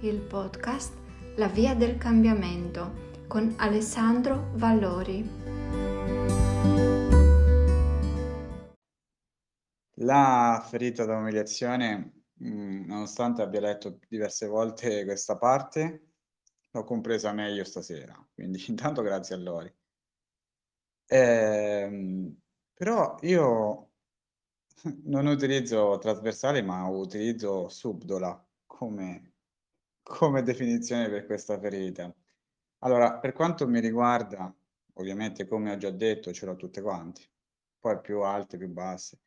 il podcast La via del cambiamento con Alessandro Vallori. La ferita da umiliazione, mm, nonostante abbia letto diverse volte questa parte, l'ho compresa meglio stasera, quindi intanto grazie a Lori. Ehm, però io non utilizzo trasversale, ma utilizzo subdola come, come definizione per questa ferita. Allora, per quanto mi riguarda, ovviamente come ho già detto, ce l'ho tutte quanti, poi più alte, più basse,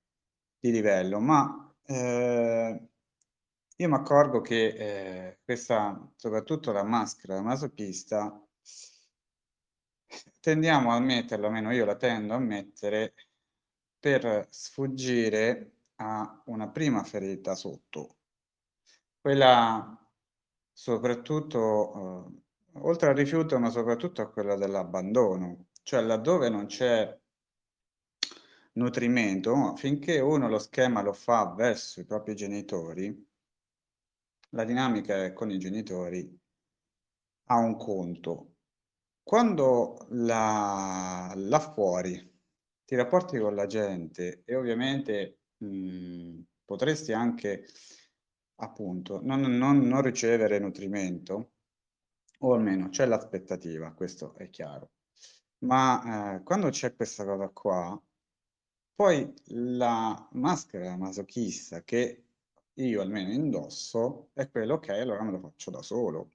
di livello, ma eh, io mi accorgo che eh, questa, soprattutto la maschera masochista, tendiamo a metterla, almeno io la tendo a mettere per sfuggire a una prima ferita sotto. Quella soprattutto, eh, oltre al rifiuto, ma soprattutto a quella dell'abbandono, cioè laddove non c'è nutrimento, finché uno lo schema lo fa verso i propri genitori, la dinamica con i genitori ha un conto. Quando la, là fuori ti rapporti con la gente e ovviamente mh, potresti anche appunto non, non, non ricevere nutrimento, o almeno c'è l'aspettativa, questo è chiaro. Ma eh, quando c'è questa cosa qua, poi la maschera masochista che io almeno indosso è quello, ok, allora me lo faccio da solo.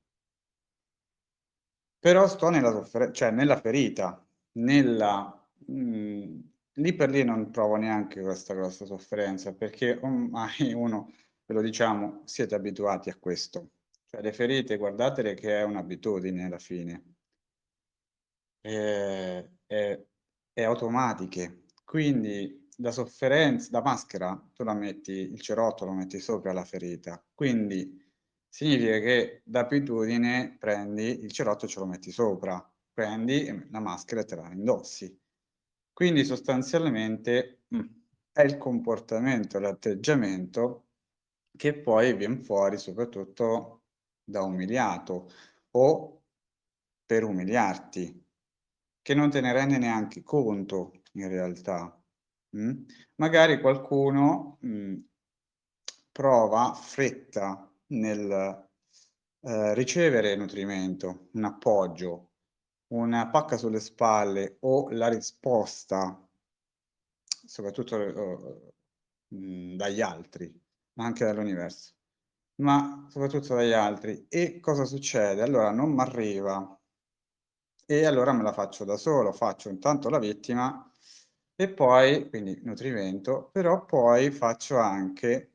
Però sto nella sofferenza, cioè nella ferita, nella mh, mm, lì per lì non provo neanche questa grossa sofferenza, perché ormai uno, ve lo diciamo, siete abituati a questo. Cioè le ferite, guardatele che è un'abitudine alla fine. È, è, è automatiche. Quindi la sofferenza, la maschera, tu la metti, il cerotto lo metti sopra la ferita. Quindi significa che da abitudine prendi il cerotto e ce lo metti sopra, prendi la maschera e te la indossi. Quindi sostanzialmente mm, è il comportamento, l'atteggiamento che poi viene fuori soprattutto da umiliato o per umiliarti, che non te ne rende neanche conto in realtà. Mm? Magari qualcuno mh, mm, prova fretta nel eh, ricevere nutrimento, un appoggio, una pacca sulle spalle o la risposta, soprattutto uh, dagli altri, ma anche dall'universo, ma soprattutto dagli altri. E cosa succede? Allora non mi arriva e allora me la faccio da solo, faccio intanto la vittima e poi, quindi nutrimento, però poi faccio anche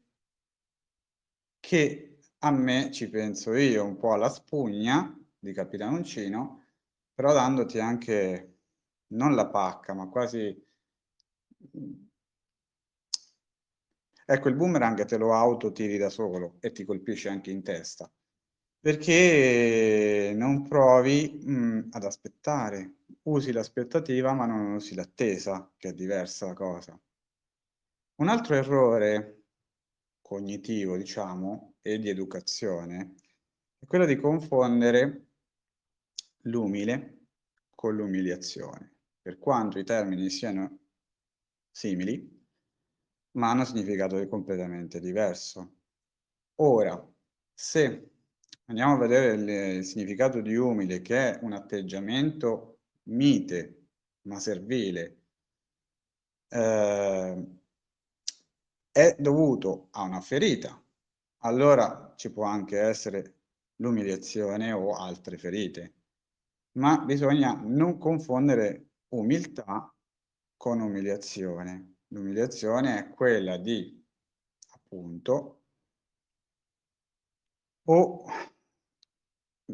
che a me ci penso io un po' alla spugna di Capitano Uncino però dandoti anche non la pacca, ma quasi... Ecco, il boomerang te lo auto tiri da solo e ti colpisce anche in testa, perché non provi mh, mm, ad aspettare, usi l'aspettativa ma non usi l'attesa, che è diversa la cosa. Un altro errore cognitivo, diciamo, e di educazione, è quello di confondere l'umile con l'umiliazione, per quanto i termini siano simili, ma hanno significato completamente diverso. Ora, se andiamo a vedere il significato di umile, che è un atteggiamento mite, ma servile, eh, è dovuto a una ferita, allora ci può anche essere l'umiliazione o altre ferite ma bisogna non confondere umiltà con umiliazione. L'umiliazione è quella di, appunto, o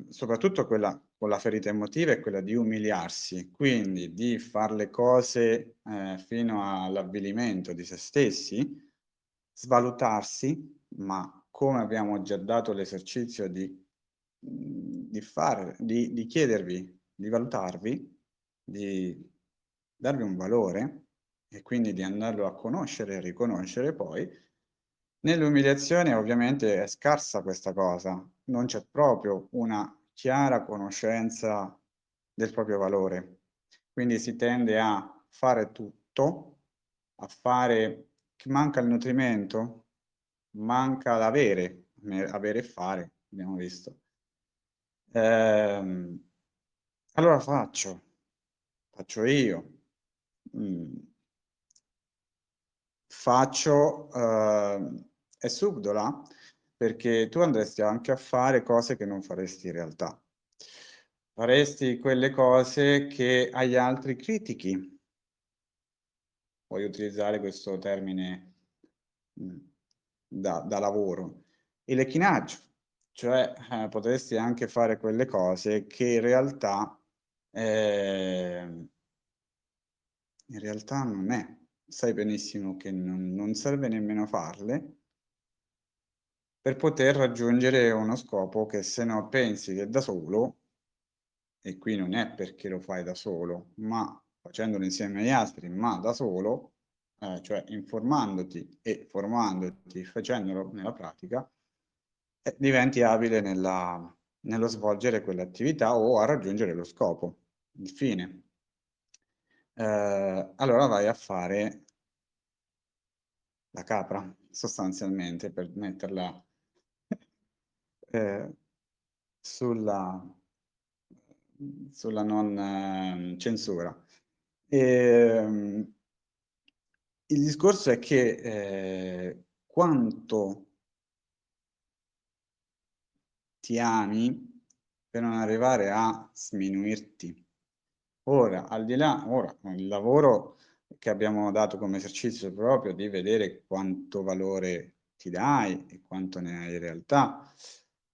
soprattutto quella con la ferita emotiva è quella di umiliarsi, quindi di fare le cose eh, fino all'avvilimento di se stessi, svalutarsi, ma come abbiamo già dato l'esercizio di di fare, di, di chiedervi, di valutarvi, di darvi un valore e quindi di andarlo a conoscere e riconoscere poi, Nell'umiliazione ovviamente è scarsa questa cosa, non c'è proprio una chiara conoscenza del proprio valore. Quindi si tende a fare tutto, a fare, manca il nutrimento, manca l'avere, avere e fare, abbiamo visto. Ehm, allora faccio, faccio io. Mm. Faccio eh, è subdola perché tu andresti anche a fare cose che non faresti in realtà. Faresti quelle cose che agli altri critichi. Voglio utilizzare questo termine mm, da, da lavoro. Il lecchinaggio, cioè eh, potresti anche fare quelle cose che in realtà, eh, in realtà non è. Sai benissimo che non, non serve nemmeno farle, per poter raggiungere uno scopo che se no pensi che da solo, e qui non è perché lo fai da solo, ma facendolo insieme agli altri, ma da solo, eh, cioè informandoti e formandoti, facendolo nella pratica, eh, diventi abile nella, nello svolgere quell'attività o a raggiungere lo scopo, il fine. Eh, allora vai a fare la capra, sostanzialmente, per metterla eh, sulla, sulla non eh, censura. E, ehm, il discorso è che eh, quanto ti ami per non arrivare a sminuirti. Ora, al di là, ora, il lavoro che abbiamo dato come esercizio proprio di vedere quanto valore ti dai e quanto ne hai in realtà,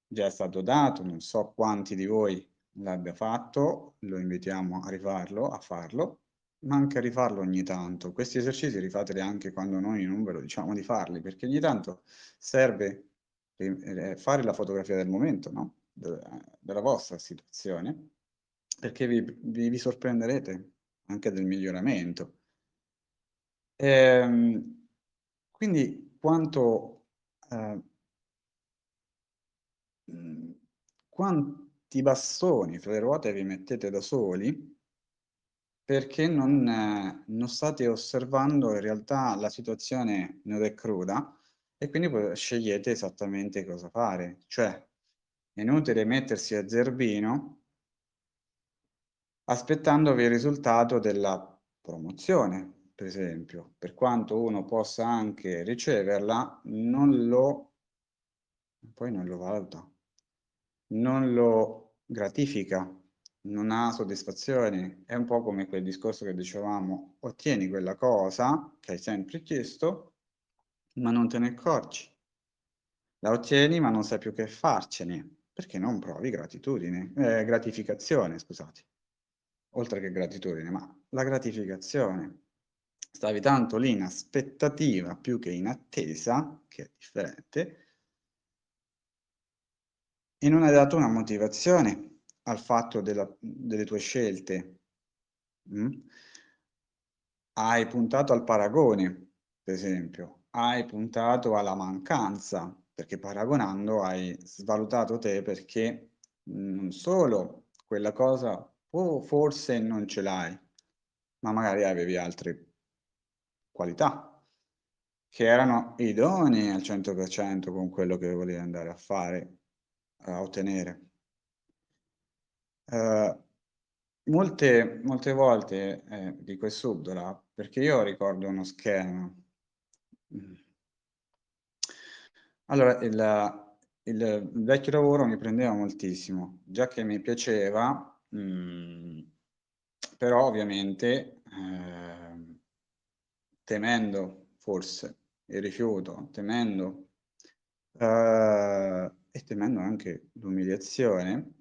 già è stato dato, non so quanti di voi l'abbia fatto, lo invitiamo a rifarlo, a farlo, ma anche a rifarlo ogni tanto. Questi esercizi rifateli anche quando noi non ve lo diciamo di farli, perché ogni tanto serve eh, fare la fotografia del momento, no? De della vostra situazione, perché vi, vi, vi sorprenderete anche del miglioramento. Ehm, quindi quanto eh, Mhmm, quanti bastoni fra le ruote vi mettete da soli perché non, non state osservando in realtà la situazione nuda e cruda e quindi scegliete esattamente cosa fare. Cioè, è inutile mettersi a zerbino aspettandovi il risultato della promozione, per esempio. Per quanto uno possa anche riceverla, non lo poi non lo valuta non lo gratifica, non ha soddisfazione. È un po' come quel discorso che dicevamo, ottieni quella cosa che hai sempre chiesto, ma non te ne accorgi. La ottieni, ma non sai più che farcene, perché non provi gratitudine, eh, gratificazione, scusate. Oltre che gratitudine, ma la gratificazione. Stavi tanto lì in aspettativa più che in attesa, che è differente, e non hai dato una motivazione al fatto della, delle tue scelte. Mm? Hai puntato al paragone, per esempio, hai puntato alla mancanza, perché paragonando hai svalutato te perché non solo quella cosa oh, forse non ce l'hai, ma magari avevi altre qualità che erano idonee al 100% con quello che volevi andare a fare a ottenere. Uh, molte, molte volte eh, dico è subdola perché io ricordo uno schema. Allora, il, il, vecchio lavoro mi prendeva moltissimo, già che mi piaceva, mm, però ovviamente eh, temendo forse il rifiuto, temendo eh, e temendo anche l'umiliazione,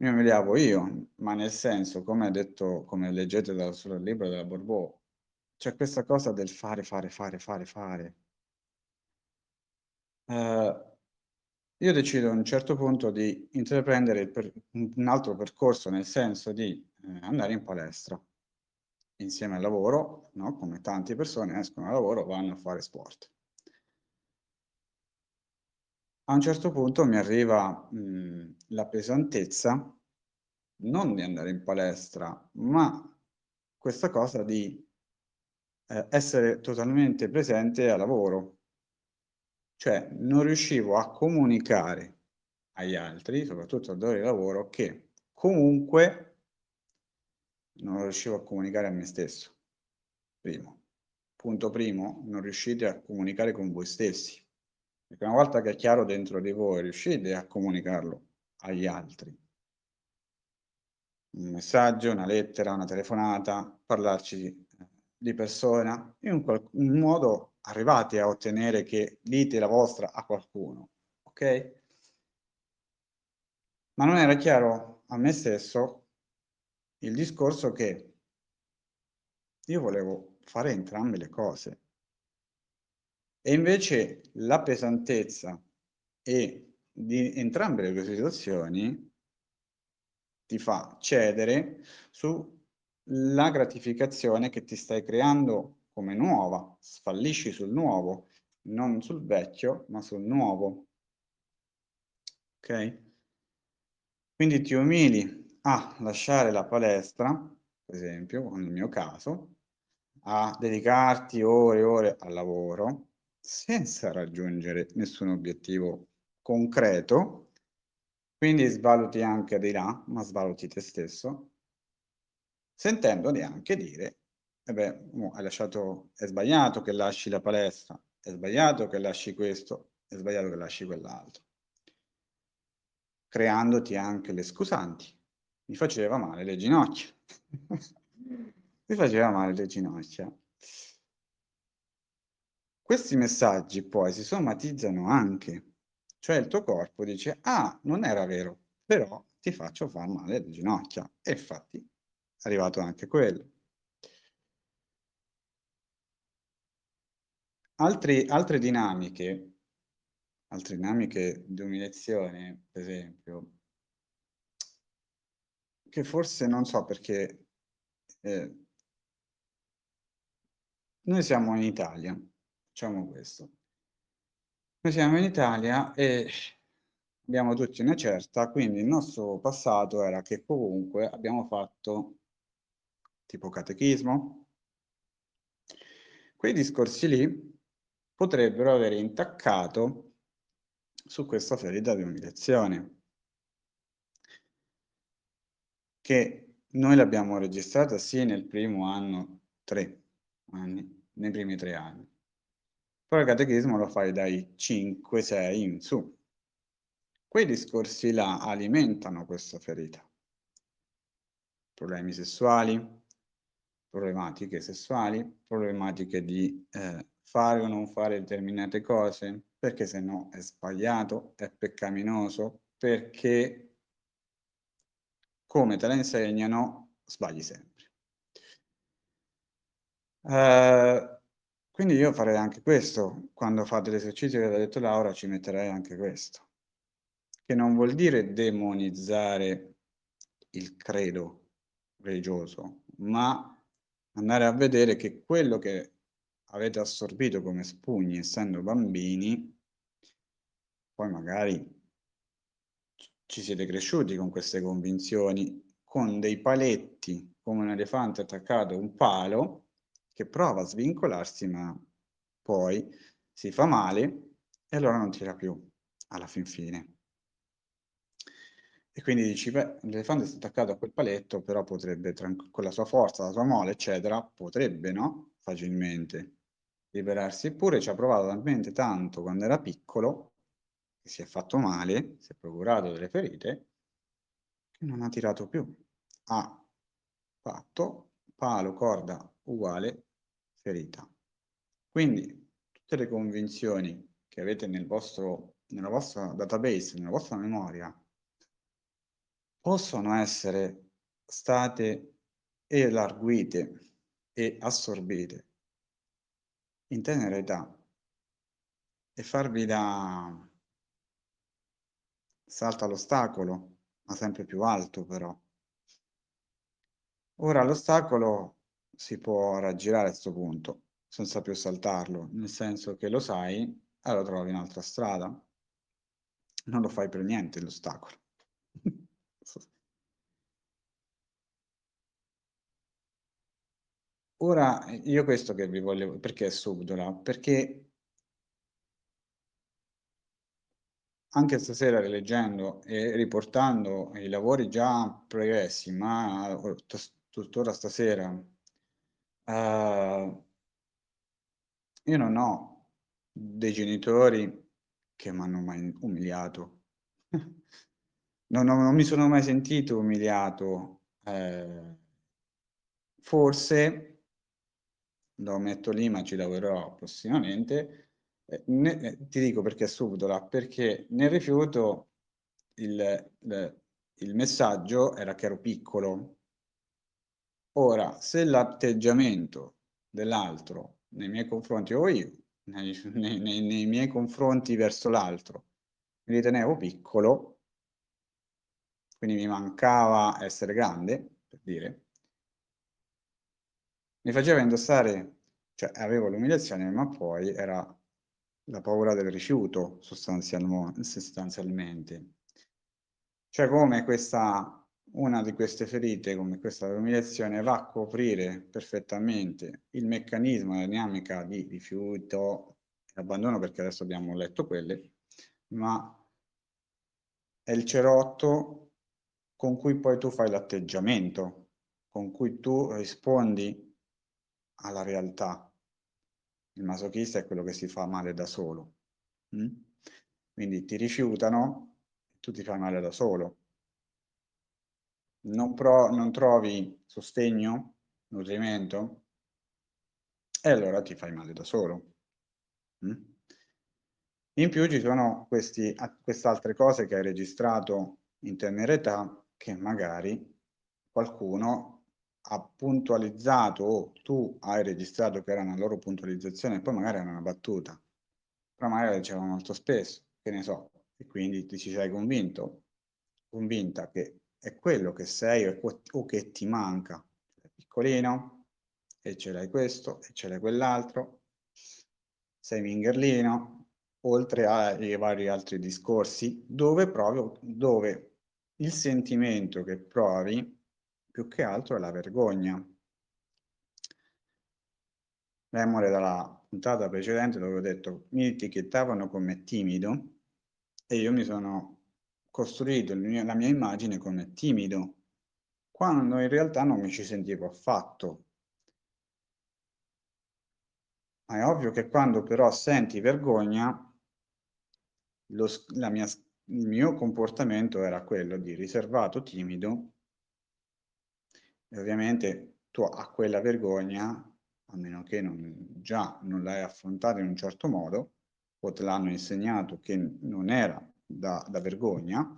mi umiliavo io, ma nel senso, come detto, come leggete dal, sul libro della Borbò, c'è questa cosa del fare, fare, fare, fare, fare. Uh, io decido a un certo punto di intraprendere per, un altro percorso, nel senso di eh, andare in palestra insieme al lavoro, no? come tante persone escono al lavoro, vanno a fare sport. a un certo punto mi arriva mh, la pesantezza non di andare in palestra, ma questa cosa di eh, essere totalmente presente al lavoro. Cioè non riuscivo a comunicare agli altri, soprattutto al datore lavoro, che comunque non riuscivo a comunicare a me stesso. Primo. Punto primo, non riuscite a comunicare con voi stessi. Perché una volta che è chiaro dentro di voi, riuscite a comunicarlo agli altri. Un messaggio, una lettera, una telefonata, parlarci di persona, in un, un modo arrivate a ottenere che dite la vostra a qualcuno, ok? Ma non era chiaro a me stesso il discorso che io volevo fare entrambe le cose. E invece la pesantezza e di entrambe le due situazioni ti fa cedere sulla gratificazione che ti stai creando come nuova, sfallisci sul nuovo, non sul vecchio, ma sul nuovo. Ok? Quindi ti umili a lasciare la palestra, per esempio, nel mio caso, a dedicarti ore e ore al lavoro senza raggiungere nessun obiettivo concreto, quindi svaluti anche di là, ma svaluti te stesso, sentendoti anche dire, eh beh, hai lasciato, è sbagliato che lasci la palestra, è sbagliato che lasci questo, è sbagliato che lasci quell'altro creandoti anche le scusanti. Mi faceva male le ginocchia. Mi faceva male le ginocchia. Questi messaggi poi si somatizzano anche, cioè il tuo corpo dice, ah, non era vero, però ti faccio far male le ginocchia. E infatti è arrivato anche quello. Altri, altre dinamiche altre dinamiche di umiliazione, per esempio, che forse non so perché eh, noi siamo in Italia, facciamo questo. Noi siamo in Italia e abbiamo tutti una certa, quindi il nostro passato era che comunque abbiamo fatto tipo catechismo. Quei discorsi lì potrebbero aver intaccato su questa ferita di umiliazione che noi l'abbiamo registrata sì nel primo anno, tre anni, nei primi tre anni. Poi il catechismo lo fai dai 5-6 in su. Quei discorsi là alimentano questa ferita. Problemi sessuali, problematiche sessuali, problematiche di eh, fare o non fare determinate cose, perché se no è sbagliato, è peccaminoso, perché come te la insegnano sbagli sempre. Uh, quindi io farei anche questo, quando fate l'esercizio che aveva detto Laura ci metterei anche questo, che non vuol dire demonizzare il credo religioso, ma andare a vedere che quello che avete assorbito come spugni essendo bambini, poi magari ci siete cresciuti con queste convinzioni, con dei paletti, come un elefante attaccato a un palo, che prova a svincolarsi, ma poi si fa male e allora non tira più, alla fin fine. E quindi dici, beh, l'elefante è attaccato a quel paletto, però potrebbe, con la sua forza, la sua mole, eccetera, potrebbe, no? Facilmente liberarsi, eppure ci ha provato talmente tanto quando era piccolo, che si è fatto male, si è procurato delle ferite, che non ha tirato più. Ha fatto palo, corda uguale, ferita. Quindi tutte le convinzioni che avete nel vostro, nella vostra database, nella vostra memoria, possono essere state elarguite e assorbite in tenera età e farvi da salto all'ostacolo, ma sempre più alto però. Ora l'ostacolo si può raggirare a questo punto, senza più saltarlo, nel senso che lo sai lo trovi un'altra strada. non lo fai per niente l'ostacolo. Ora, io questo che vi voglio... Perché è subdola? Perché anche stasera rileggendo e riportando i lavori già pregressi, ma tuttora stasera, uh, io non ho dei genitori che mi hanno mai umiliato. non, non, non, mi sono mai sentito umiliato. Eh, forse, lo metto lì, ma ci lavorerò prossimamente, eh, ne, eh, ti dico perché è subdola, perché nel rifiuto il, il, il messaggio era che ero piccolo. Ora, se l'atteggiamento dell'altro nei miei confronti o io, nei, nei, nei, nei miei confronti verso l'altro, mi ritenevo piccolo, quindi mi mancava essere grande, per dire, mi faceva indossare, cioè avevo l'umiliazione, ma poi era la paura del rifiuto sostanzialmente. Cioè come questa, una di queste ferite, come questa umiliazione, va a coprire perfettamente il meccanismo, la dinamica di rifiuto e abbandono, perché adesso abbiamo letto quelle, ma è il cerotto con cui poi tu fai l'atteggiamento, con cui tu rispondi alla realtà il masochista è quello che si fa male da solo. Mm? Quindi ti rifiutano tu ti fai male da solo. Non, pro, non trovi sostegno, nutrimento, e allora ti fai male da solo. Mm? In più ci sono queste altre cose che hai registrato in tenera età che magari qualcuno ha puntualizzato o tu hai registrato che era una loro puntualizzazione poi magari era una battuta, però magari la diceva molto spesso, che ne so, e quindi ti ci sei convinto, convinta che è quello che sei o, che ti manca. Piccolino e ce l'hai questo e ce l'hai quell'altro, sei mingerlino, oltre ai vari altri discorsi, dove proprio, dove il sentimento che provi più che altro è la vergogna. Memore dalla puntata precedente dove ho detto mi etichettavano come timido e io mi sono costruito la mia immagine come timido, quando in realtà non mi ci sentivo affatto. Ma è ovvio che quando però senti vergogna, lo, mia, il mio comportamento era quello di riservato, timido, e ovviamente tu a quella vergogna, a meno che non, già non l'hai affrontata in un certo modo, o te l'hanno insegnato che non era da, da vergogna,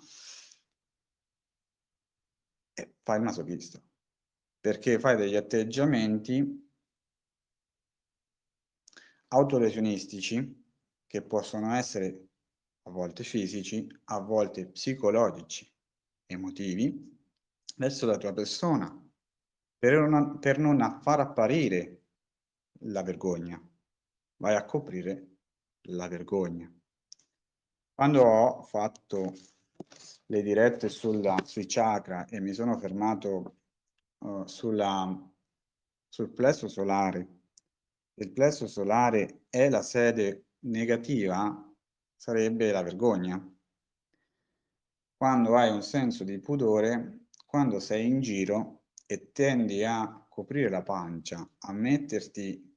e fai il masochista. Perché fai degli atteggiamenti autolesionistici che possono essere a volte fisici, a volte psicologici, emotivi, verso la tua persona, per non, per non far apparire la vergogna, vai a coprire la vergogna. Quando ho fatto le dirette sulla, sui chakra e mi sono fermato uh, sulla, sul plesso solare, il plesso solare è la sede negativa, sarebbe la vergogna. Quando hai un senso di pudore, quando sei in giro, e tendi a coprire la pancia, a metterti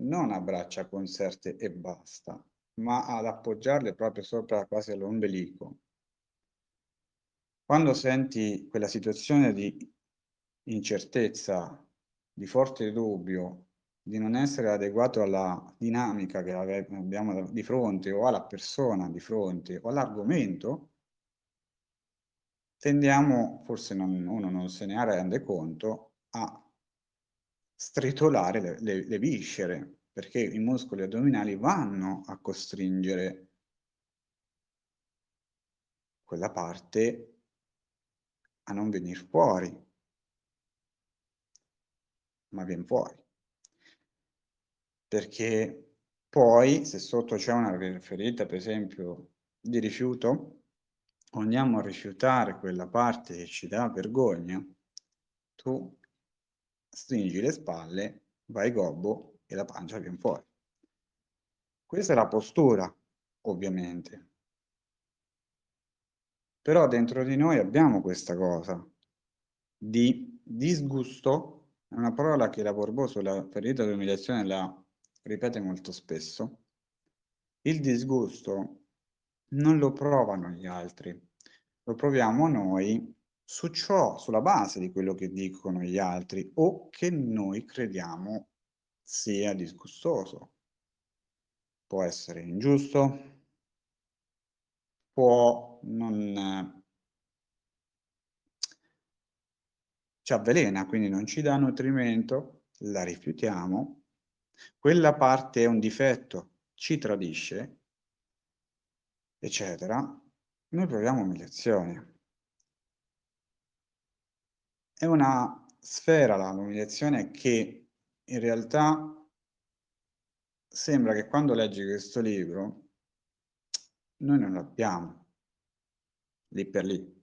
non a braccia conserte e basta, ma ad appoggiarle proprio sopra quasi all'ombelico. Quando senti quella situazione di incertezza, di forte dubbio, di non essere adeguato alla dinamica che abbiamo di fronte o alla persona di fronte o all'argomento, tendiamo, forse non, uno non se ne rende conto, a stritolare le, le, le viscere, perché i muscoli addominali vanno a costringere quella parte a non venire fuori, ma viene fuori. Perché poi, se sotto c'è una ferita, per esempio, di rifiuto, andiamo a rifiutare quella parte che ci dà vergogna, tu stringi le spalle, vai gobbo e la pancia viene fuori. Questa è la postura, ovviamente. Però dentro di noi abbiamo questa cosa di disgusto, è una parola che la Borbò sulla ferita dell'umiliazione la ripete molto spesso. Il disgusto non lo provano gli altri, lo proviamo noi su ciò, sulla base di quello che dicono gli altri o che noi crediamo sia disgustoso. Può essere ingiusto, può non... ci avvelena, quindi non ci dà nutrimento, la rifiutiamo, quella parte è un difetto, ci tradisce, eccetera, noi proviamo umiliazione. È una sfera l'umiliazione che in realtà sembra che quando leggi questo libro noi non l'abbiamo lì per lì.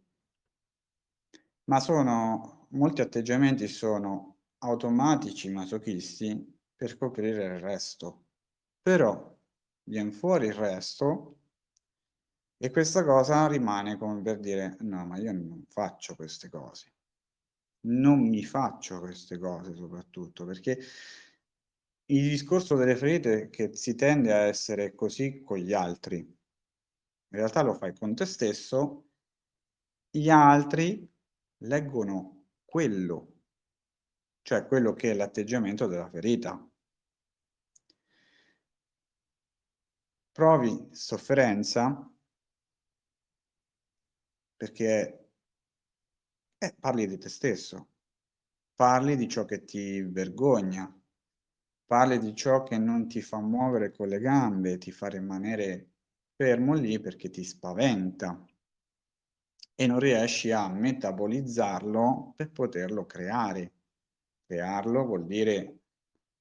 Ma sono, molti atteggiamenti sono automatici, masochisti, per coprire il resto. Però viene fuori il resto e questa cosa rimane come per dire no, ma io non faccio queste cose. Non mi faccio queste cose soprattutto perché il discorso delle ferite che si tende a essere così con gli altri in realtà lo fai con te stesso, gli altri leggono quello, cioè quello che è l'atteggiamento della ferita. Provi sofferenza perché eh, parli di te stesso, parli di ciò che ti vergogna, parli di ciò che non ti fa muovere con le gambe, ti fa rimanere fermo lì perché ti spaventa. E non riesci a metabolizzarlo per poterlo creare. Crearlo vuol dire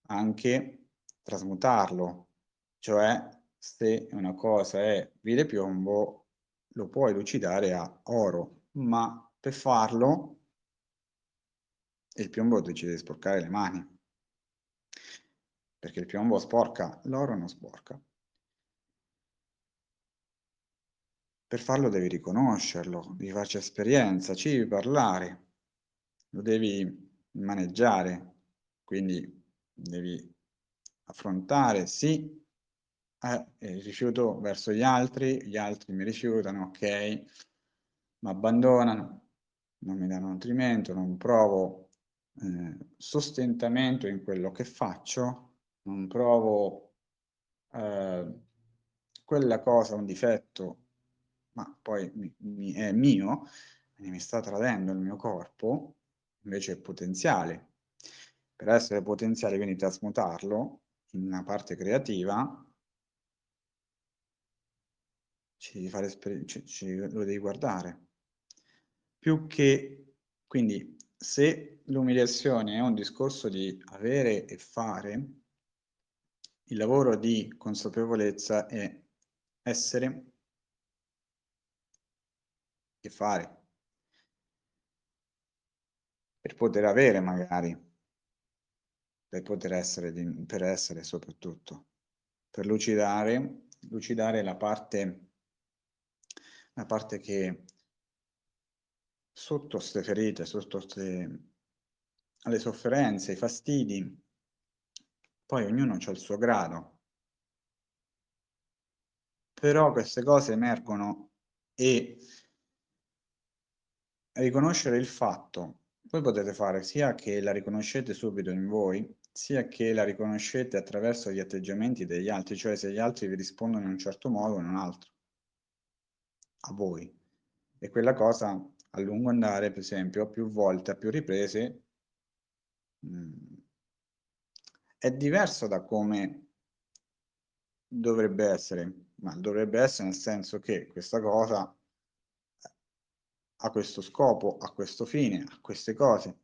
anche trasmutarlo, cioè se una cosa è vile piombo lo puoi lucidare a oro, ma per farlo il piombo decide di sporcare le mani, perché il piombo sporca, l'oro non sporca. Per farlo devi riconoscerlo, devi farci esperienza, ci devi parlare, lo devi maneggiare, quindi devi affrontare sì eh, il rifiuto verso gli altri, gli altri mi rifiutano, ok, mi abbandonano, non mi danno nutrimento, non provo eh, sostentamento in quello che faccio, non provo eh, quella cosa, un difetto ma poi mi, mi, è mio, mi sta tradendo il mio corpo, invece è potenziale. Per essere potenziale, quindi trasmutarlo in una parte creativa, ci devi fare ci, ci, lo devi guardare. Più che, quindi, se l'umiliazione è un discorso di avere e fare, il lavoro di consapevolezza è essere che fare. Per poter avere magari, per poter essere, per essere soprattutto, per lucidare, lucidare la parte, la parte che sotto queste ferite, sotto queste, le sofferenze, i fastidi, poi ognuno ha il suo grado, però queste cose emergono e riconoscere il fatto. Voi potete fare sia che la riconoscete subito in voi, sia che la riconoscete attraverso gli atteggiamenti degli altri, cioè se gli altri vi rispondono in un certo modo o in un altro, a voi. E quella cosa a lungo andare, per esempio, più volte, a più riprese, mh, mm, è diverso da come dovrebbe essere, ma dovrebbe essere nel senso che questa cosa a questo scopo, a questo fine, a queste cose.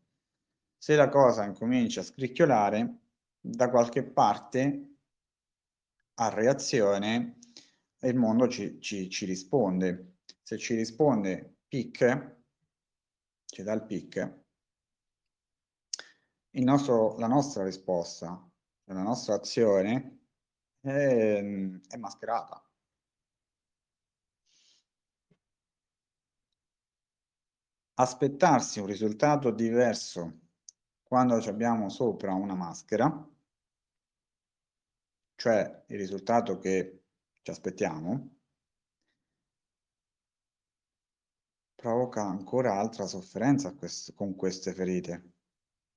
Se la cosa incomincia a scricchiolare, da qualche parte a reazione il mondo ci, ci, ci risponde. se ci risponde PIC, ci dà il PIC, nostro, la nostra risposta, la nostra azione è, è mascherata. Aspettarsi un risultato diverso quando abbiamo sopra una maschera, cioè il risultato che ci aspettiamo, provoca ancora altra sofferenza con queste ferite.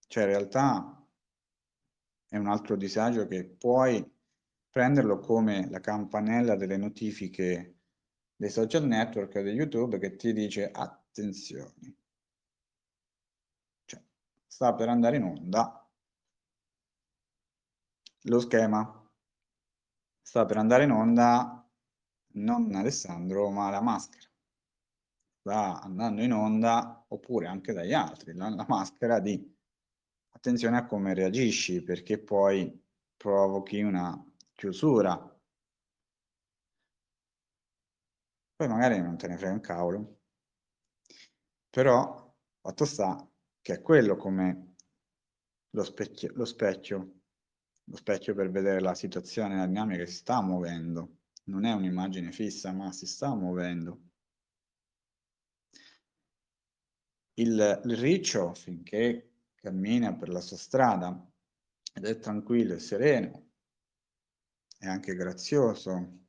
Cioè in realtà è un altro disagio che puoi prenderlo come la campanella delle notifiche dei social network e di YouTube che ti dice attenzione. Cioè, sta per andare in onda lo schema. Sta per andare in onda non Alessandro ma la maschera. Sta andando in onda, oppure anche dagli altri, la, la maschera di attenzione a come reagisci perché poi provochi una chiusura. Poi magari non te ne frega un cavolo, però fatto sta che è quello come lo specchio, lo specchio, lo specchio per vedere la situazione, la dinamica si sta muovendo. Non è un'immagine fissa, ma si sta muovendo. Il, il riccio, finché cammina per la sua strada ed è tranquillo e sereno, è anche grazioso,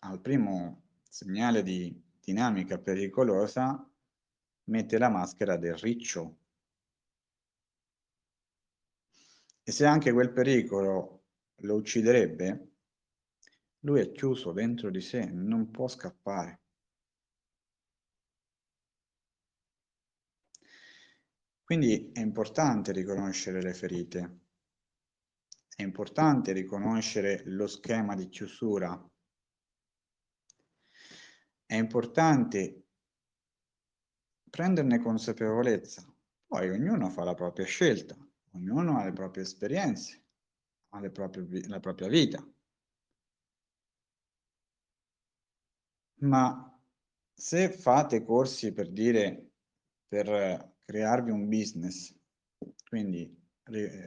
al primo segnale di dinamica pericolosa mette la maschera del riccio. E se anche quel pericolo lo ucciderebbe, lui è chiuso dentro di sé, non può scappare. Quindi è importante riconoscere le ferite, è importante riconoscere lo schema di chiusura, è importante prenderne consapevolezza. Poi ognuno fa la propria scelta, ognuno ha le proprie esperienze, ha proprie, la propria vita. Ma se fate corsi per dire, per crearvi un business, quindi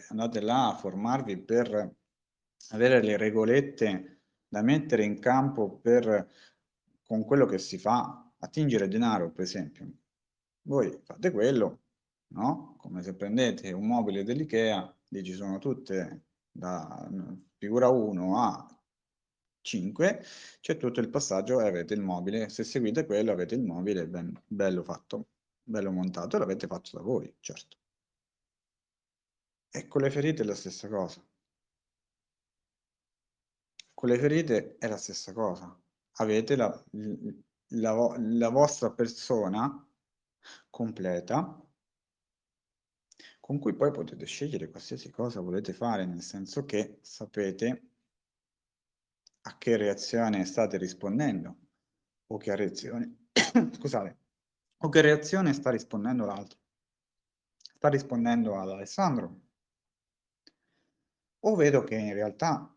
andate là a formarvi per avere le regolette da mettere in campo per, con quello che si fa, attingere denaro per esempio. Voi fate quello, no? Come se prendete un mobile dell'Ikea, lì ci sono tutte da figura 1 a 5, c'è tutto il passaggio e avete il mobile, se seguite quello avete il mobile ben bello fatto bello montato, l'avete fatto da voi, certo. E con le ferite è la stessa cosa. Con le ferite è la stessa cosa. Avete la, la, la vostra persona completa con cui poi potete scegliere qualsiasi cosa volete fare, nel senso che sapete a che reazione state rispondendo o che reazione, scusate, o che reazione sta rispondendo l'altro? Sta rispondendo ad Alessandro? O vedo che in realtà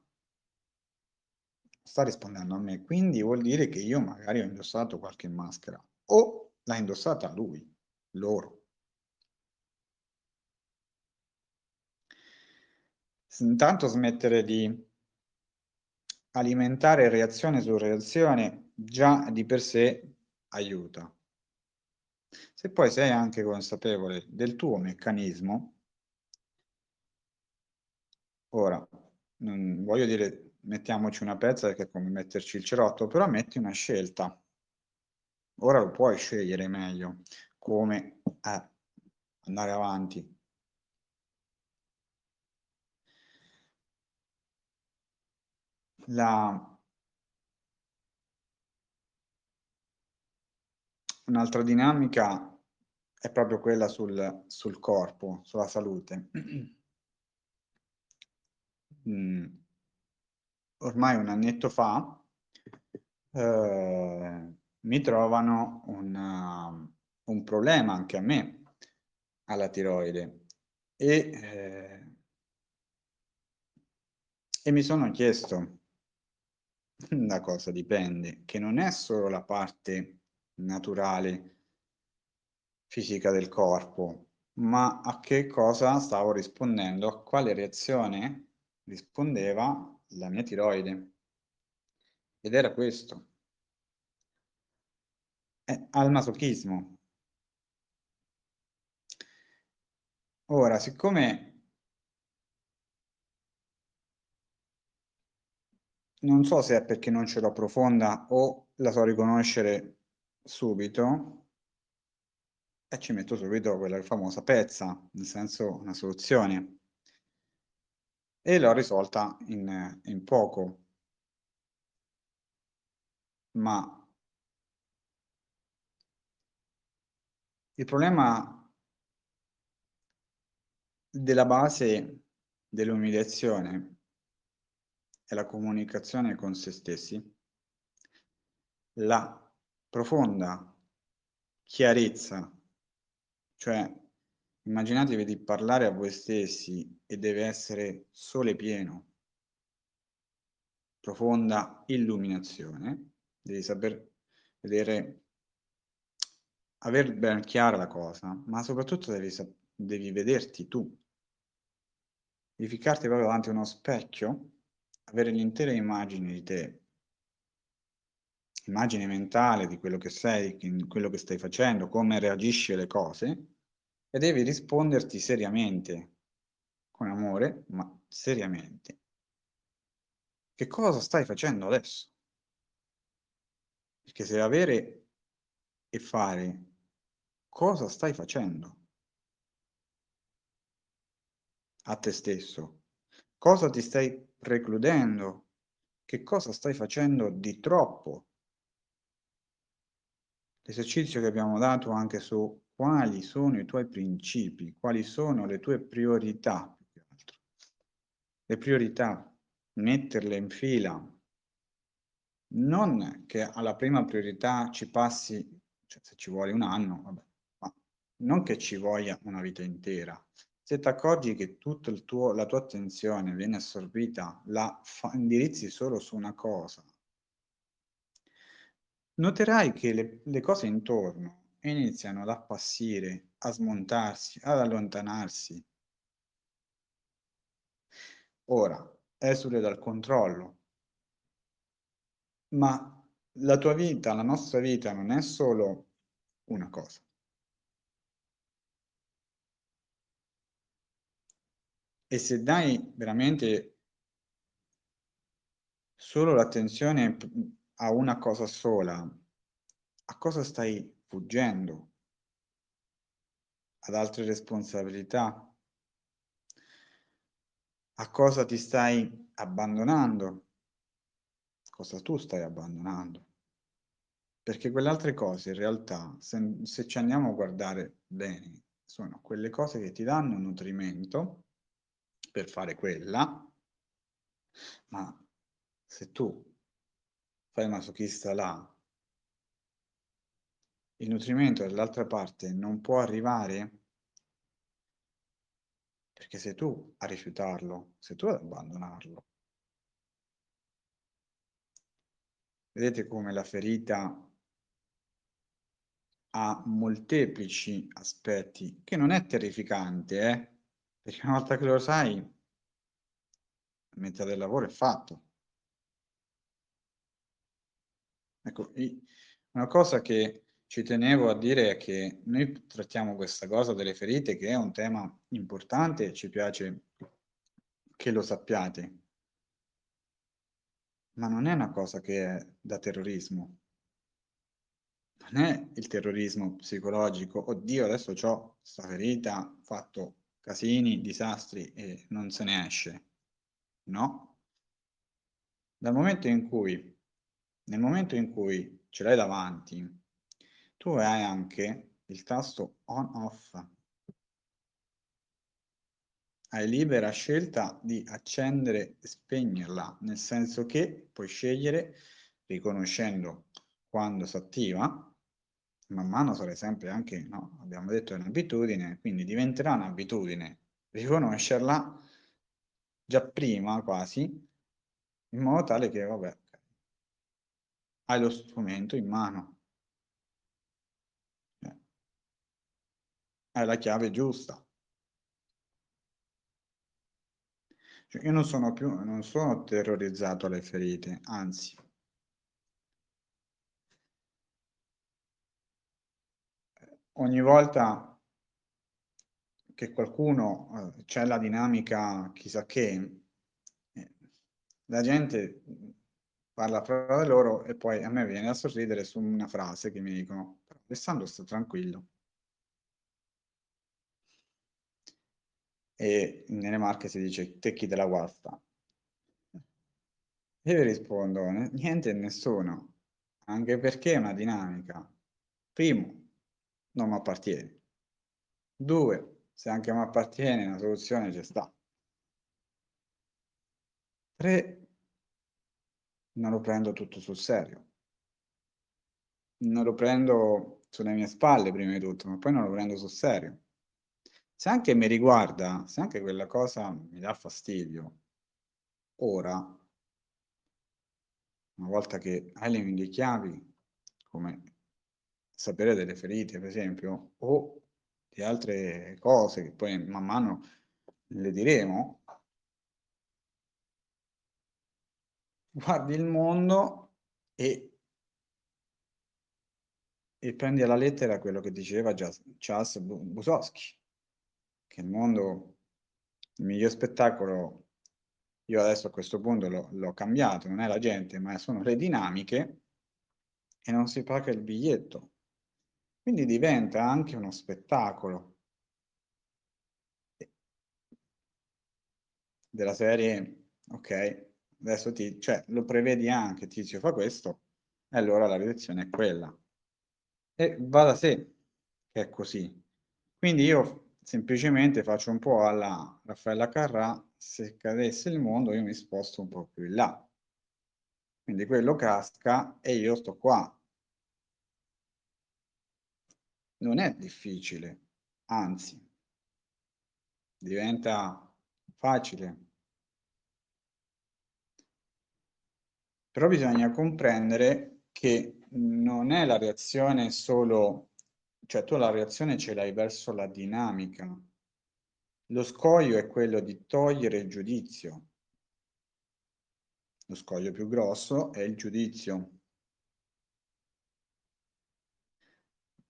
sta rispondendo a me, quindi vuol dire che io magari ho indossato qualche maschera o l'ha indossata lui, loro. Intanto smettere di alimentare reazione su reazione già di per sé aiuta. Se poi sei anche consapevole del tuo meccanismo, ora, non voglio dire mettiamoci una pezza perché è come metterci il cerotto, però metti una scelta. Ora lo puoi scegliere meglio, come eh, andare avanti. La, Un'altra dinamica è proprio quella sul, sul corpo, sulla salute. mm. Ormai un annetto fa eh, mi trovano una, un problema anche a me alla tiroide e, eh, e mi sono chiesto da cosa dipende? Che non è solo la parte naturale fisica del corpo, ma a che cosa stavo rispondendo, a quale reazione rispondeva la mia tiroide. Ed era questo. È al masochismo. Ora, siccome non so se è perché non ce l'ho profonda o la so riconoscere subito, e ci metto subito quella famosa pezza, nel senso una soluzione. E l'ho risolta in, in poco. Ma il problema della base dell'umiliazione è la comunicazione con se stessi, la profonda chiarezza cioè, immaginatevi di parlare a voi stessi e deve essere sole pieno, profonda illuminazione, devi saper vedere, aver ben chiara la cosa, ma soprattutto devi, devi vederti tu, devi ficcarti proprio davanti a uno specchio, avere l'intera immagine di te, immagine mentale di quello che sei, quello che stai facendo, come reagisci alle cose e devi risponderti seriamente, con amore, ma seriamente. Che cosa stai facendo adesso? Perché se avere e fare, cosa stai facendo? A te stesso. Cosa ti stai precludendo? Che cosa stai facendo di troppo l'esercizio che abbiamo dato anche su quali sono i tuoi principi, quali sono le tue priorità. Le priorità, metterle in fila, non che alla prima priorità ci passi, cioè se ci vuole un anno, vabbè, ma non che ci voglia una vita intera. Se ti accorgi che tutta la tua attenzione viene assorbita, la indirizzi solo su una cosa, noterai che le, le cose intorno iniziano ad appassire, a smontarsi, ad allontanarsi. Ora, esule dal controllo, ma la tua vita, la nostra vita non è solo una cosa. E se dai veramente solo l'attenzione a una cosa sola, a cosa stai fuggendo? Ad altre responsabilità? A cosa ti stai abbandonando? Cosa tu stai abbandonando? Perché quelle altre cose in realtà, se, se ci andiamo a guardare bene, sono quelle cose che ti danno nutrimento per fare quella, ma se tu fai il masochista là, il nutrimento dall'altra parte non può arrivare perché sei tu a rifiutarlo, sei tu ad abbandonarlo. Vedete come la ferita ha molteplici aspetti, che non è terrificante, eh? Perché una volta che lo sai, metà del lavoro è fatto. Ecco, una cosa che ci tenevo a dire è che noi trattiamo questa cosa delle ferite che è un tema importante e ci piace che lo sappiate, ma non è una cosa che è da terrorismo. Non è il terrorismo psicologico, oddio adesso ho questa ferita, fatto casini, disastri e non se ne esce. No. Dal momento in cui nel momento in cui ce l'hai davanti, tu hai anche il tasto on-off. Hai libera scelta di accendere e spegnerla, nel senso che puoi scegliere, riconoscendo quando si attiva, man mano sarai sempre anche, no, abbiamo detto un'abitudine, quindi diventerà un'abitudine riconoscerla già prima quasi, in modo tale che, vabbè, hai lo strumento in mano. Eh. Hai la chiave giusta. Cioè, io non sono più, non sono terrorizzato alle ferite, anzi. Ogni volta che qualcuno eh, c'è la dinamica chissà che, eh, la gente parla fra loro e poi a me viene a sorridere su una frase che mi dicono Alessandro sta tranquillo. E nelle marche si dice te chi te la guasta? Io rispondo niente e nessuno, anche perché è una dinamica. Primo, non mi appartiene. Due, se anche mi appartiene una soluzione ci sta. 3. Non lo prendo tutto sul serio. Non lo prendo sulle mie spalle prima di tutto, ma poi non lo prendo sul serio. Se anche mi riguarda, se anche quella cosa mi dà fastidio, ora, una volta che hai le mille chiavi, come sapere delle ferite, per esempio, o di altre cose che poi man mano le diremo, guardi il mondo e, e prendi alla lettera quello che diceva Charles Bukowski, che il mondo, il miglior spettacolo, io adesso a questo punto l'ho cambiato, non è la gente, ma sono le dinamiche e non si paga il biglietto. Quindi diventa anche uno spettacolo della serie, ok, adesso ti, cioè, lo prevedi anche, Tizio fa questo, e allora la direzione è quella. E va da sé che è così. Quindi io semplicemente faccio un po' alla Raffaella Carrà, se cadesse il mondo io mi sposto un po' più in là. Quindi quello casca e io sto qua, non è difficile, anzi, diventa facile. Però bisogna comprendere che non è la reazione solo, cioè tu la reazione ce l'hai verso la dinamica. Lo scoglio è quello di togliere il giudizio. Lo scoglio più grosso è il giudizio.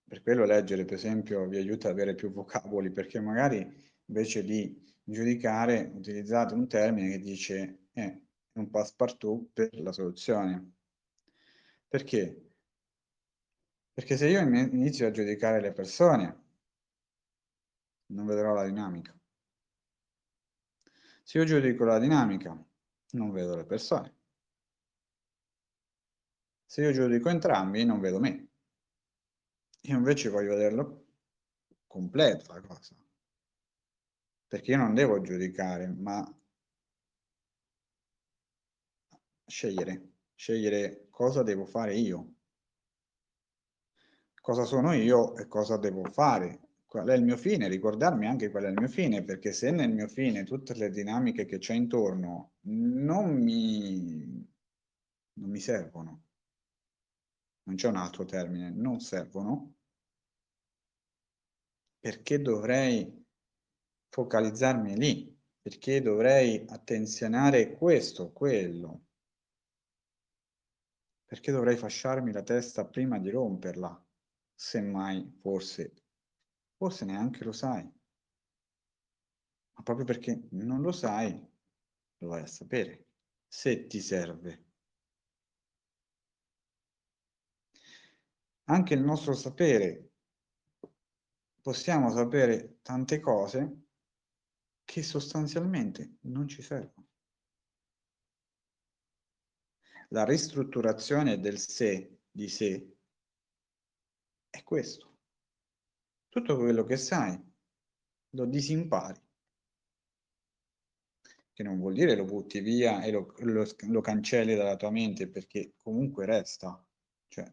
Per quello leggere, per esempio, vi aiuta ad avere più vocaboli, perché magari invece di giudicare utilizzate un termine che dice eh, è un passepartout per la soluzione. Perché? Perché se io inizio a giudicare le persone, non vedrò la dinamica. Se io giudico la dinamica, non vedo le persone. Se io giudico entrambi, non vedo me. Io invece voglio vederlo completo la cosa. Perché io non devo giudicare, ma scegliere, scegliere cosa devo fare io. Cosa sono io e cosa devo fare. Qual è il mio fine? Ricordarmi anche qual è il mio fine, perché se nel mio fine tutte le dinamiche che c'è intorno non mi, non mi servono, non c'è un altro termine, non servono, perché dovrei focalizzarmi lì? Perché dovrei attenzionare questo, quello? Perché dovrei fasciarmi la testa prima di romperla? Semmai, forse, forse neanche lo sai. Ma proprio perché non lo sai, lo vai a sapere, se ti serve. Anche il nostro sapere, possiamo sapere tante cose che sostanzialmente non ci servono. La ristrutturazione del sé di sé è questo. Tutto quello che sai lo disimpari. Che non vuol dire lo butti via e lo, lo, lo cancelli dalla tua mente perché comunque resta. Cioè,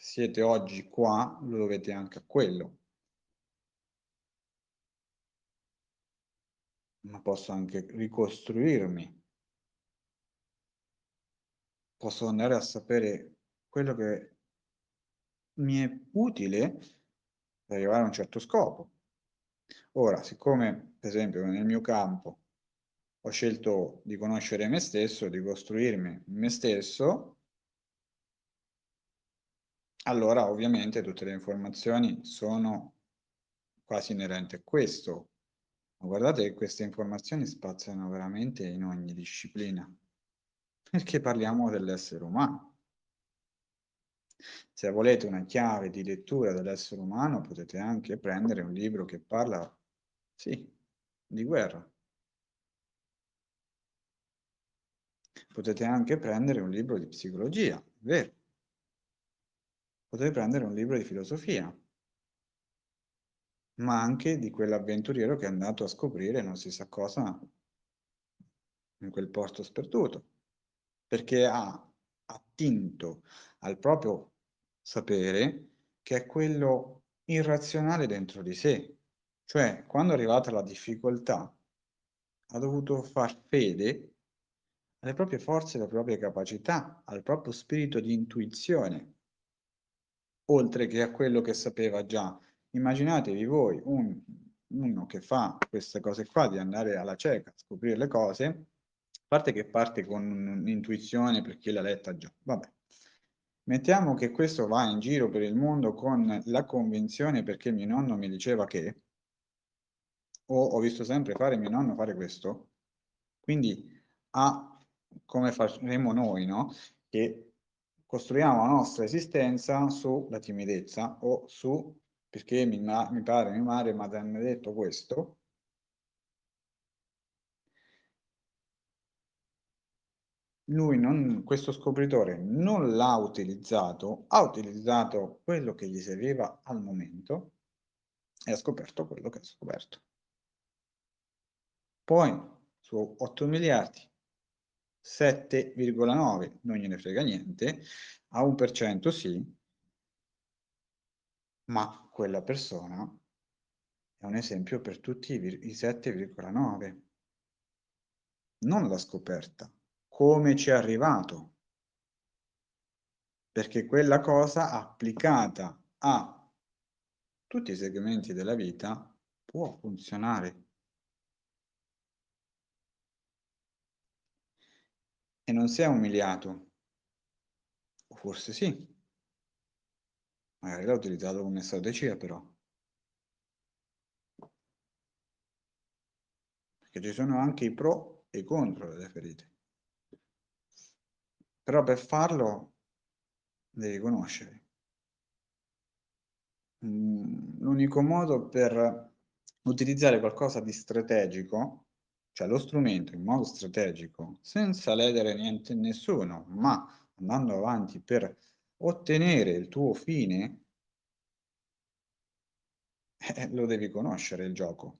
siete oggi qua, lo dovete anche a quello. Ma posso anche ricostruirmi. posso andare a sapere quello che mi è utile per arrivare a un certo scopo. Ora, siccome, per esempio, nel mio campo ho scelto di conoscere me stesso, di costruirmi me stesso, allora ovviamente tutte le informazioni sono quasi inerenti a questo. Ma guardate che queste informazioni spaziano veramente in ogni disciplina, perché parliamo dell'essere umano. Se volete una chiave di lettura dell'essere umano, potete anche prendere un libro che parla, sì, di guerra. Potete anche prendere un libro di psicologia, vero? Potete prendere un libro di filosofia, ma anche di quell'avventuriero che è andato a scoprire non si sa cosa in quel posto sperduto, perché ha attinto al proprio sapere che è quello irrazionale dentro di sé. Cioè, quando è arrivata la difficoltà, ha dovuto far fede alle proprie forze, alle proprie capacità, al proprio spirito di intuizione, oltre che a quello che sapeva già. Immaginatevi voi un, uno che fa queste cose qua, di andare alla cieca, scoprire le cose, a parte che parte con un'intuizione perché l'ha letta già, vabbè. Mettiamo che questo va in giro per il mondo con la convinzione perché mio nonno mi diceva che, o ho visto sempre fare mio nonno fare questo, quindi ha, come faremo noi, no? Che costruiamo la nostra esistenza sulla timidezza o su perché mi, mi pare mia madre mi ha detto questo, lui non, questo scopritore non l'ha utilizzato, ha utilizzato quello che gli serviva al momento e ha scoperto quello che ha scoperto. Poi su 8 miliardi, 7,9 non gliene frega niente, a 1% sì, ma quella persona è un esempio per tutti i 7,9. Non l'ha scoperta, come ci è arrivato, perché quella cosa applicata a tutti i segmenti della vita può funzionare. E non si è umiliato, o forse sì, magari l'ha utilizzato come strategia però. Perché ci sono anche i pro e i contro delle ferite. Però per farlo devi conoscere. Mm, l'unico modo per utilizzare qualcosa di strategico, cioè lo strumento in modo strategico, senza ledere niente nessuno, ma andando avanti per ottenere il tuo fine, eh, lo devi conoscere il gioco.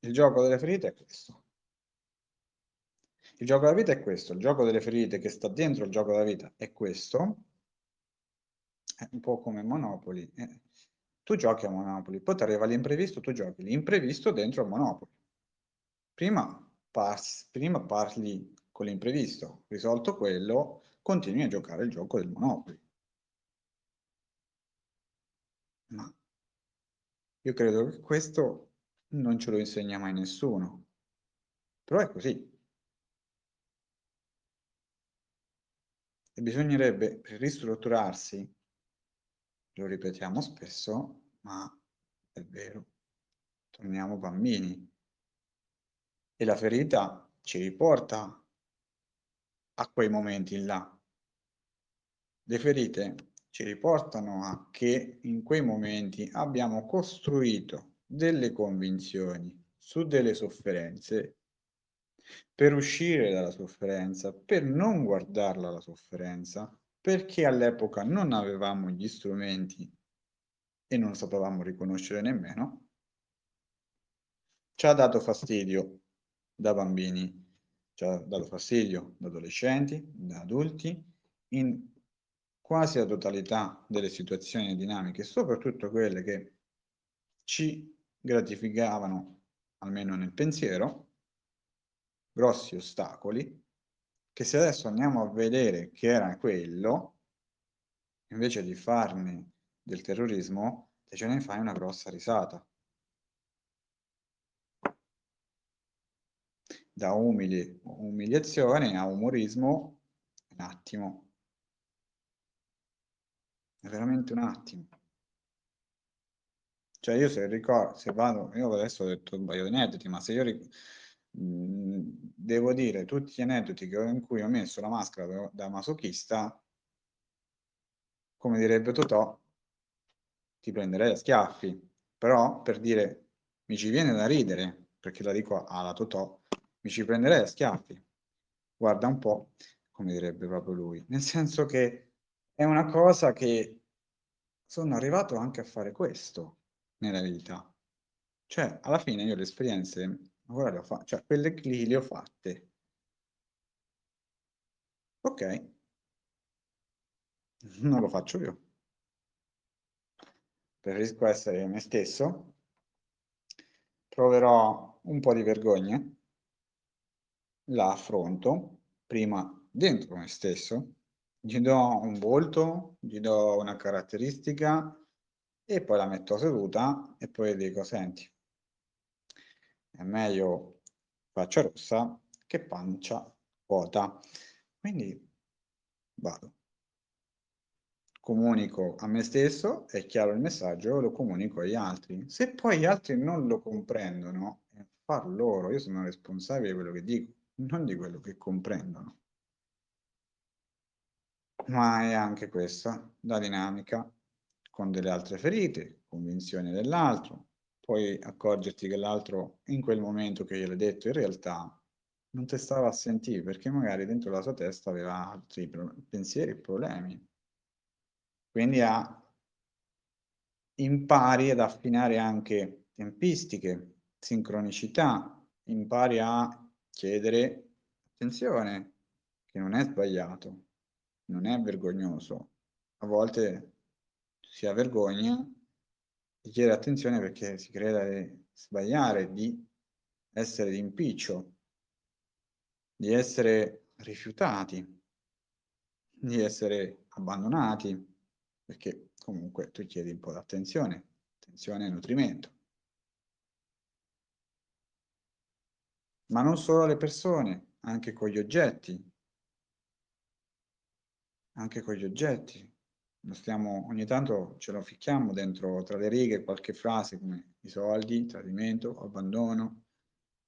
Il gioco delle ferite è questo. Il gioco della vita è questo, il gioco delle ferite che sta dentro il gioco della vita è questo, è un po' come Monopoli. Eh, tu giochi a Monopoli, poi ti arriva l'imprevisto, tu giochi l'imprevisto dentro Monopoli. Prima, par- prima parli con l'imprevisto, risolto quello, continui a giocare il gioco del Monopoli. Ma io credo che questo non ce lo insegna mai nessuno, però è così. E bisognerebbe, ristrutturarsi, lo ripetiamo spesso, ma è vero, torniamo bambini. E la ferita ci riporta a quei momenti là. Le ferite ci riportano a che in quei momenti abbiamo costruito delle convinzioni su delle sofferenze per uscire dalla sofferenza, per non guardarla la sofferenza, perché all'epoca non avevamo gli strumenti e non sapevamo riconoscere nemmeno, ci ha dato fastidio da bambini, ci ha dato fastidio da adolescenti, da adulti, in quasi la totalità delle situazioni dinamiche, soprattutto quelle che ci gratificavano, almeno nel pensiero, grossi ostacoli che se adesso andiamo a vedere che era quello, invece di farne del terrorismo, te ce ne fai una grossa risata. Da umili, umiliazione a umorismo, un attimo. È veramente un attimo. Cioè io se ricordo, se vado, io adesso ho detto un paio di aneddoti, ma se io mh, devo dire tutti gli aneddoti in cui ho messo la maschera da, da masochista, come direbbe Totò, ti prenderei a schiaffi. Però per dire, mi ci viene da ridere, perché la dico alla Totò, mi ci prenderei a schiaffi. Guarda un po', come direbbe proprio lui. Nel senso che è una cosa che sono arrivato anche a fare questo nella vita. Cioè, alla fine io le esperienze, ora le ho fatte, cioè quelle lì le ho fatte. Ok. Non lo faccio io. Preferisco essere me stesso. Proverò un po' di vergogna. La affronto prima dentro me stesso. Gli do un volto, gli do una caratteristica e poi la metto seduta e poi dico, senti, è meglio faccia rossa che pancia vuota. Quindi vado. Comunico a me stesso, è chiaro il messaggio, lo comunico agli altri. Se poi gli altri non lo comprendono, far loro, io sono responsabile di quello che dico, non di quello che comprendono. Ma è anche questa la dinamica con delle altre ferite, convinzioni dell'altro, poi accorgerti che l'altro in quel momento che gliel'hai detto in realtà non ti stava a sentire perché magari dentro la sua testa aveva altri pensieri e problemi. Quindi a, impari ad affinare anche tempistiche, sincronicità, impari a chiedere attenzione, che non è sbagliato, non è vergognoso. A volte si ha vergogna di chiedere attenzione perché si creda di sbagliare, di essere di impiccio, di essere rifiutati, di essere abbandonati, perché comunque tu chiedi un po' di attenzione, attenzione e nutrimento. Ma non solo alle persone, anche con gli oggetti. Anche con gli oggetti stiamo, ogni tanto ce lo ficchiamo dentro tra le righe qualche frase come i soldi, tradimento, abbandono,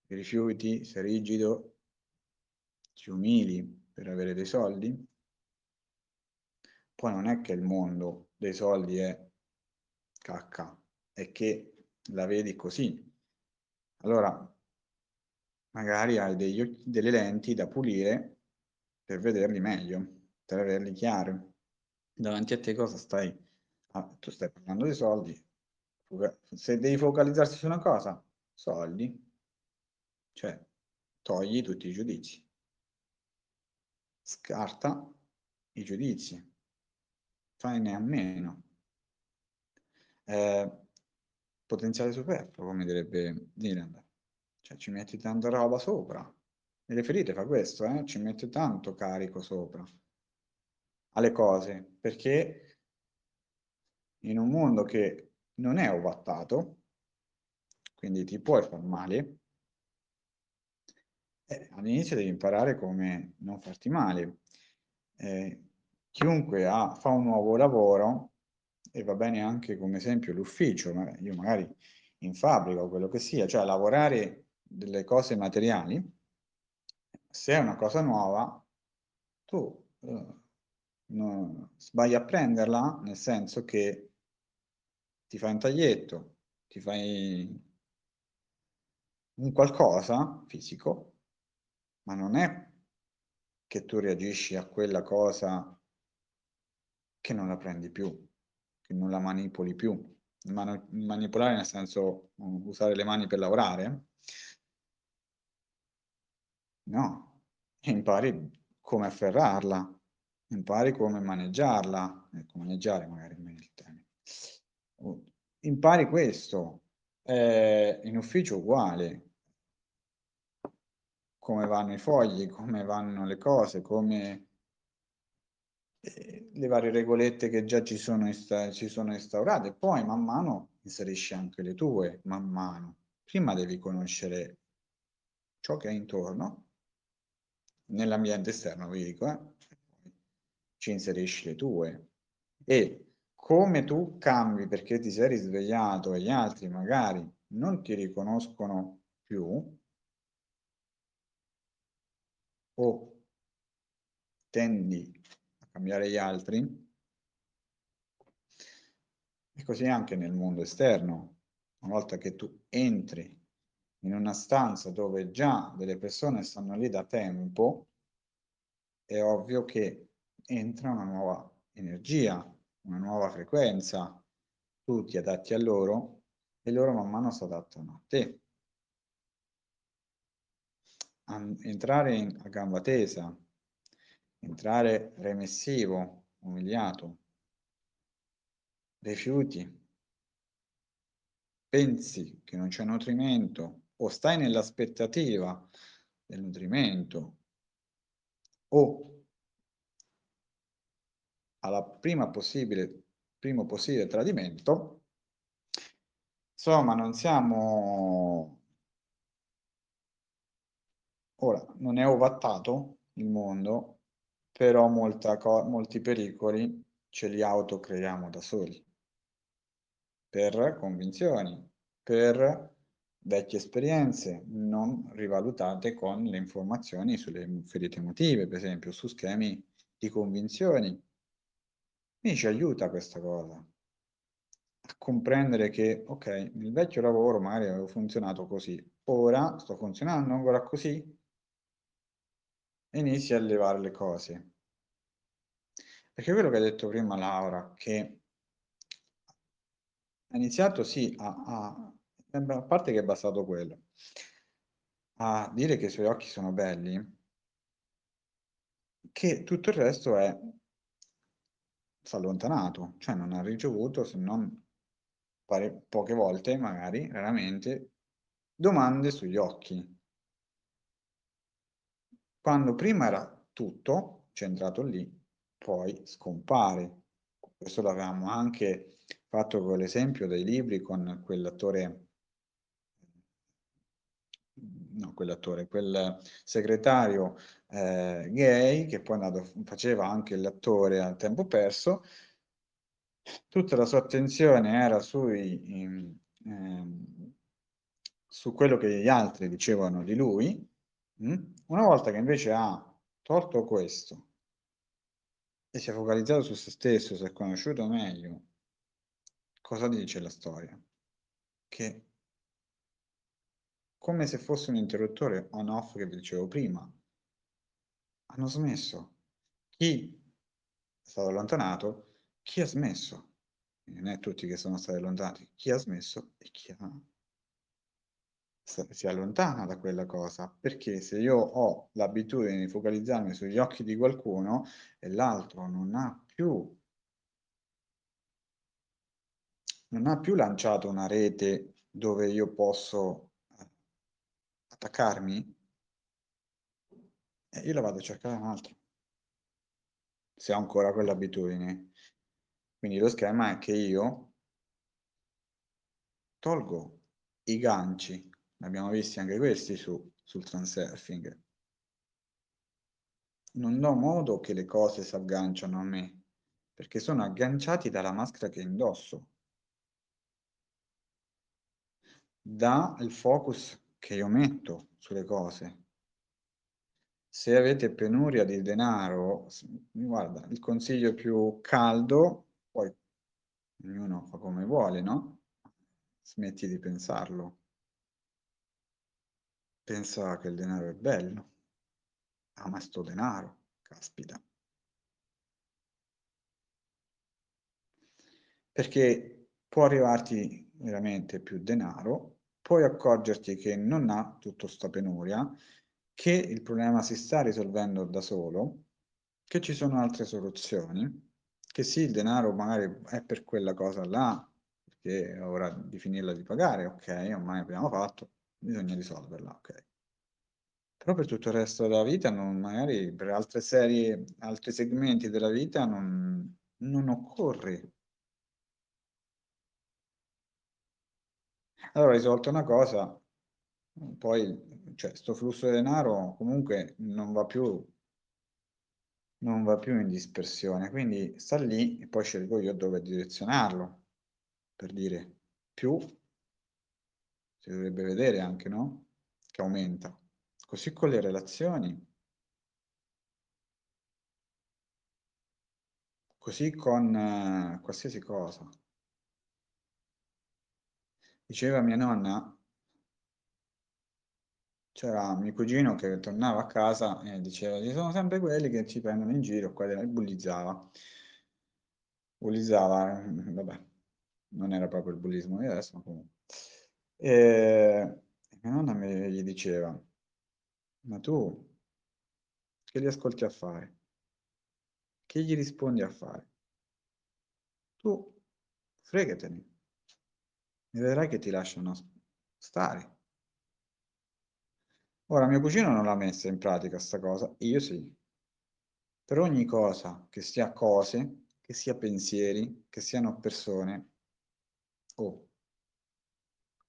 i rifiuti, sei rigido, ci umili per avere dei soldi. Poi non è che il mondo dei soldi è cacca, è che la vedi così. Allora, magari hai degli, delle lenti da pulire per vederli meglio, per averli chiari davanti a te cosa stai? Ah, tu stai parlando di soldi. Se devi focalizzarsi su una cosa, soldi, cioè togli tutti i giudizi. Scarta i giudizi. Fai a meno. Eh, potenziale superfluo, come direbbe Dylan. Cioè ci metti tanta roba sopra. Nelle ferite fa questo, eh? ci mette tanto carico sopra alle cose, perché in un mondo che non è ovattato, quindi ti puoi far male, eh, all'inizio devi imparare come non farti male. Eh, chiunque ha, fa un nuovo lavoro, e va bene anche come esempio l'ufficio, io magari in fabbrica o quello che sia, cioè lavorare delle cose materiali, se è una cosa nuova, tu eh, no, sbagli a prenderla, nel senso che ti fai un taglietto, ti fai un qualcosa fisico, ma non è che tu reagisci a quella cosa che non la prendi più, che non la manipoli più. Man manipolare nel senso usare le mani per lavorare? No, impari come afferrarla, impari come maneggiarla, ecco, maneggiare magari è meglio il termine. Impari questo, eh, in ufficio uguale, come vanno i fogli, come vanno le cose, come eh, le varie regolette che già ci sono, ci sono instaurate. Poi man mano inserisci anche le tue, man mano. Prima devi conoscere ciò che è intorno, nell'ambiente esterno, vi dico, eh? ci inserisci le tue. E come tu cambi perché ti sei risvegliato e gli altri magari non ti riconoscono più, o tendi a cambiare gli altri, e così anche nel mondo esterno, una volta che tu entri in una stanza dove già delle persone stanno lì da tempo, è ovvio che entra una nuova energia, una nuova frequenza, tu ti adatti a loro e loro man mano si adattano a te. Entrare in, a gamba tesa, entrare remissivo, umiliato, rifiuti, pensi che non c'è nutrimento o stai nell'aspettativa del nutrimento o alla prima possibile, primo possibile tradimento, insomma non siamo... Ora, non è ovattato il mondo, però molti pericoli ce li autocreiamo da soli, per convinzioni, per vecchie esperienze non rivalutate con le informazioni sulle ferite emotive, per esempio, su schemi di convinzioni mi ci aiuta questa cosa a comprendere che, ok, nel vecchio lavoro magari avevo funzionato così, ora sto funzionando ancora così e inizi a levare le cose. Perché quello che ha detto prima Laura, che ha iniziato sì a, a, a parte che è bastato quello, a dire che i suoi occhi sono belli, che tutto il resto è allontanato, cioè non ha ricevuto se non pare, poche volte, magari, raramente, domande sugli occhi. Quando prima era tutto centrato lì, poi scompare. Questo l'avevamo anche fatto con l'esempio dei libri con quell'attore no, quell'attore, quel segretario eh, gay che poi andato, faceva anche l'attore a tempo perso, tutta la sua attenzione era sui, in, ehm, su quello che gli altri dicevano di lui, mh? Mm? una volta che invece ha tolto questo e si è focalizzato su se stesso, si è conosciuto meglio, cosa dice la storia? Che come se fosse un interruttore on-off che vi dicevo prima. Hanno smesso. Chi è stato allontanato, chi ha smesso. Non è tutti che sono stati allontanati, chi ha smesso e chi ha... si allontana da quella cosa, perché se io ho l'abitudine di focalizzarmi sugli occhi di qualcuno e l'altro non ha più non ha più lanciato una rete dove io posso attaccarmi, eh, io la vado a cercare un altro. Se ho ancora quell'abitudine. Quindi lo schema è che io tolgo i ganci, ne abbiamo visti anche questi su, sul transurfing. Non do modo che le cose si agganciano a me, perché sono agganciati dalla maschera che indosso. Da il focus che io metto sulle cose. Se avete penuria di denaro, guarda, il consiglio più caldo, poi ognuno fa come vuole, no? Smetti di pensarlo. Pensa che il denaro è bello. Ah, ma sto denaro, caspita. Perché può arrivarti veramente più denaro puoi accorgerti che non ha tutta questa penuria, che il problema si sta risolvendo da solo, che ci sono altre soluzioni, che sì, il denaro magari è per quella cosa là, perché è ora di finirla di pagare, ok, ormai abbiamo fatto, bisogna risolverla, ok. Però per tutto il resto della vita, non, magari per altre serie, altri segmenti della vita non, non occorre. Allora, risolto una cosa, poi, cioè, sto flusso di denaro comunque non va più, non va più in dispersione, quindi sta lì e poi scelgo io dove direzionarlo, per dire più, si dovrebbe vedere anche, no? Che aumenta. Così con le relazioni. Così con eh, qualsiasi cosa. Diceva mia nonna, c'era mio cugino che tornava a casa e diceva ci sono sempre quelli che ci prendono in giro, qua e bullizzava. Bullizzava, vabbè, non era proprio il bullismo di adesso, ma comunque. E mia nonna mi, gli diceva, ma tu che li ascolti a fare? Che gli rispondi a fare? Tu fregatene e vedrai che ti lasciano stare. Ora, mio cugino non l'ha messa in pratica sta cosa, io sì. Per ogni cosa, che sia cose, che sia pensieri, che siano persone, o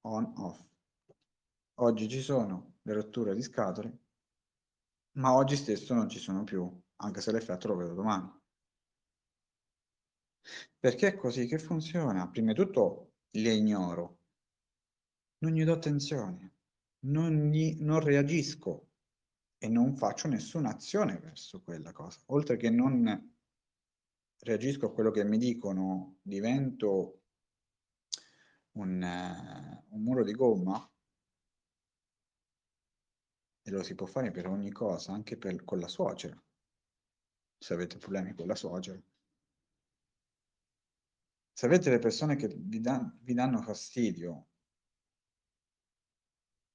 on, off. Oggi ci sono le rotture di scatole, ma oggi stesso non ci sono più, anche se l'effetto lo vedo domani. Perché è così che funziona. Prima di tutto le ignoro, non gli do attenzione, non, gli, non reagisco e non faccio nessuna azione verso quella cosa. Oltre che non reagisco a quello che mi dicono, divento un, uh, un muro di gomma, e lo si può fare per ogni cosa, anche per, con la suocera, se avete problemi con la suocera. Se avete le persone che vi, dan, vi danno fastidio,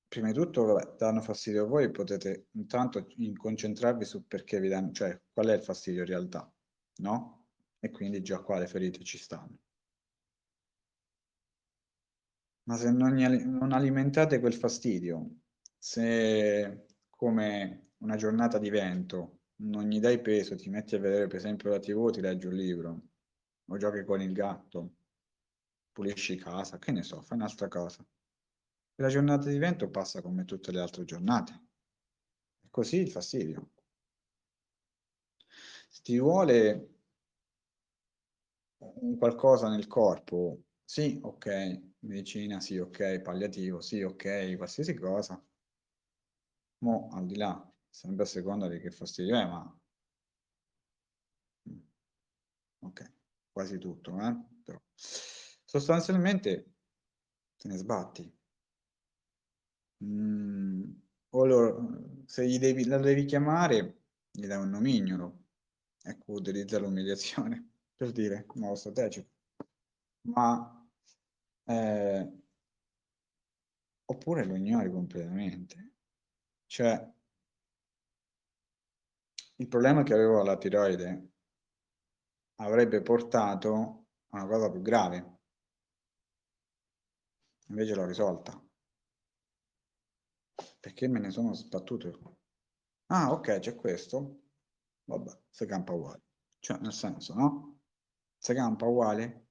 prima di tutto vabbè, danno fastidio a voi, potete intanto concentrarvi su perché vi danno, cioè qual è il fastidio in realtà, no? E quindi già qua le ferite ci stanno. Ma se non, non alimentate quel fastidio, se come una giornata di vento non gli dai peso, ti metti a vedere per esempio la tv, ti leggi un libro, o giochi con il gatto, pulisci casa, che ne so, fai un'altra cosa. la giornata di vento passa come tutte le altre giornate. E così il fastidio. Se ti vuole qualcosa nel corpo, sì, ok, medicina, sì, ok, palliativo, sì, ok, qualsiasi cosa. Mo, al di là, sempre a seconda di che fastidio è, ma... Mm. Ok quasi tutto, eh? Però, sostanzialmente te ne sbatti. Mm, o loro, se gli devi, la devi chiamare, gli dai un nomignolo. Ecco, utilizza l'umiliazione, per dire, modo strategico. Ma, eh, oppure lo ignori completamente. Cioè, il problema che avevo alla tiroide avrebbe portato a una cosa più grave. Invece l'ho risolta. Perché me ne sono sbattuto. Ah, ok, c'è questo. Vabbè, si campa uguale. Cioè, nel senso, no? Si campa uguale.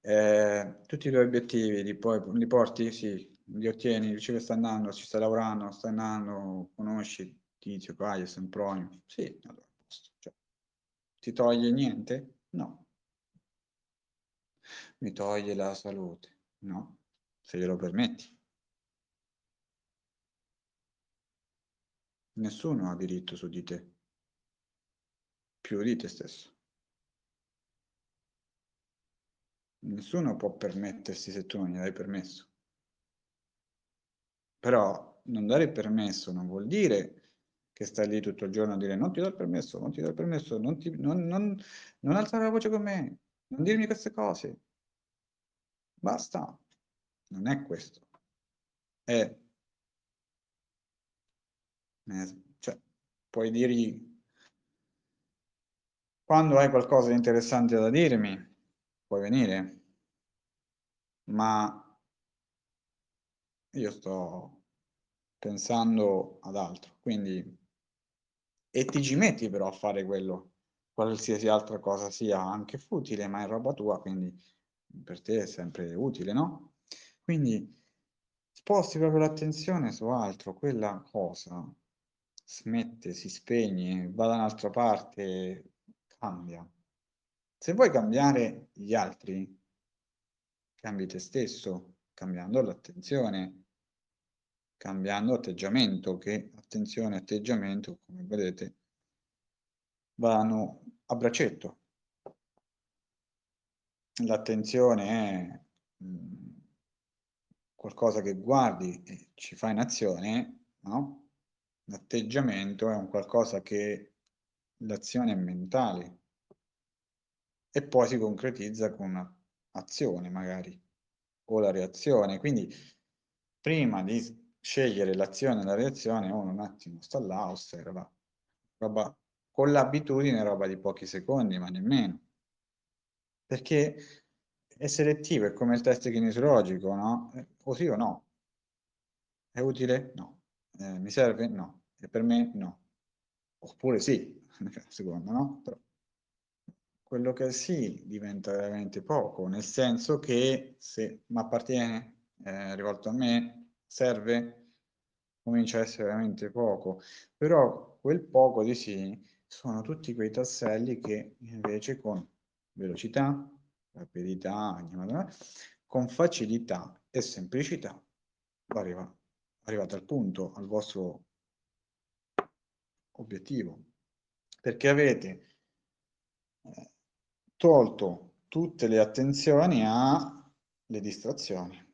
Eh, tutti i tuoi obiettivi li, poi, li porti? Sì, li ottieni, dici che stai andando, ci stai lavorando, stai andando, conosci Tizio, Caio, Sempronio. Sì, allora, ti toglie niente? No. Mi toglie la salute? No, se glielo permetti. Nessuno ha diritto su di te, più di te stesso. Nessuno può permettersi se tu non gli dai permesso. Però non dare permesso non vuol dire che stai lì tutto il giorno a dire non ti do il permesso, non ti do il permesso, non, ti, non, non, non alzare la voce con me, non dirmi queste cose. Basta. Non è questo. È... Cioè, puoi dirgli quando hai qualcosa di interessante da dirmi, puoi venire, ma io sto pensando ad altro. Quindi, e ti ci metti però a fare quello, qualsiasi altra cosa sia anche futile, ma è roba tua, quindi per te è sempre utile, no? Quindi sposti proprio l'attenzione su altro, quella cosa smette, si spegne, va da un'altra parte, cambia. Se vuoi cambiare gli altri, cambi te stesso, cambiando l'attenzione, cambiando atteggiamento, che attenzione atteggiamento, come vedete, vanno a braccetto. L'attenzione è mh, qualcosa che guardi e ci fa in azione, no? L'atteggiamento è un qualcosa che l'azione è mentale e poi si concretizza con un'azione magari o la reazione. Quindi prima di scegliere l'azione e la reazione uno un attimo sta là, osserva. Roba, con l'abitudine roba di pochi secondi, ma nemmeno. Perché è selettivo, è come il test kinesiologico, no? O sì o no? È utile? No. Eh, mi serve? No. E per me? No. Oppure sì, secondo, no? Però quello che sì diventa veramente poco, nel senso che se mi appartiene, è rivolto a me, serve, comincia a essere veramente poco. Però quel poco di sì sono tutti quei tasselli che invece con velocità, rapidità, con facilità e semplicità arriva arrivate al punto, al vostro obiettivo, perché avete eh, tolto tutte le attenzioni alle distrazioni.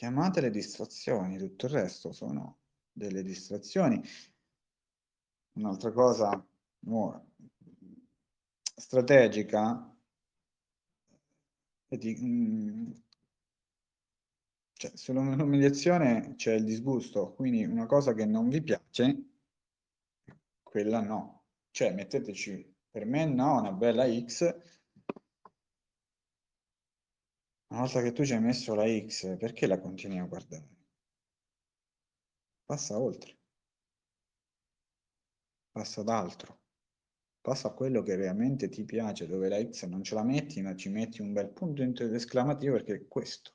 Chiamatele distrazioni, tutto il resto sono delle distrazioni. Un'altra cosa no, strategica di, mm, cioè, sull'umiliazione c'è il disgusto, quindi una cosa che non vi piace, quella no. Cioè, metteteci, per me no, una bella X. Una volta che tu ci hai messo la X, perché la continui a guardare? Passa oltre. Passa ad altro. Passa a quello che realmente ti piace, dove la X non ce la metti, ma ci metti un bel punto esclamativo perché è questo.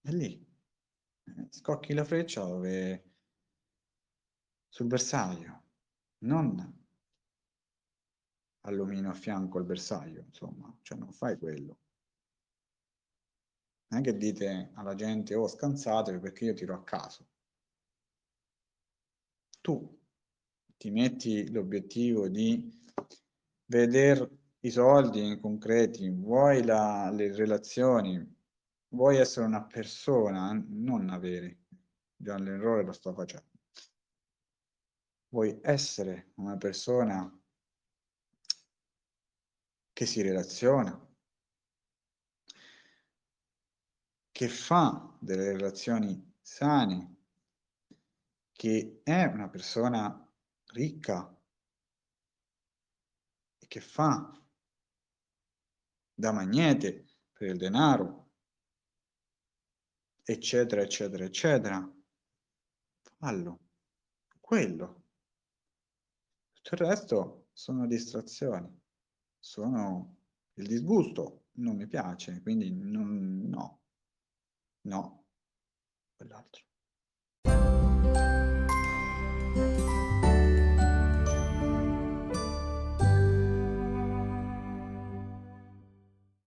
È lì. Eh, scocchi la freccia dove... sul bersaglio, non all'omino a fianco al bersaglio, insomma, cioè non fai quello. Non è che dite alla gente, oh scansatevi perché io tiro a caso. Tu ti metti l'obiettivo di vedere i soldi in concreti, vuoi la, le relazioni, vuoi essere una persona, non avere, già l'errore lo sto facendo, vuoi essere una persona che si relaziona, che fa delle relazioni sane, che è una persona ricca e che fa da magnete per il denaro, eccetera, eccetera, eccetera, fallo. Quello. Tutto il resto sono distrazioni, sono il disgusto, non mi piace, quindi non, no, no, quell'altro.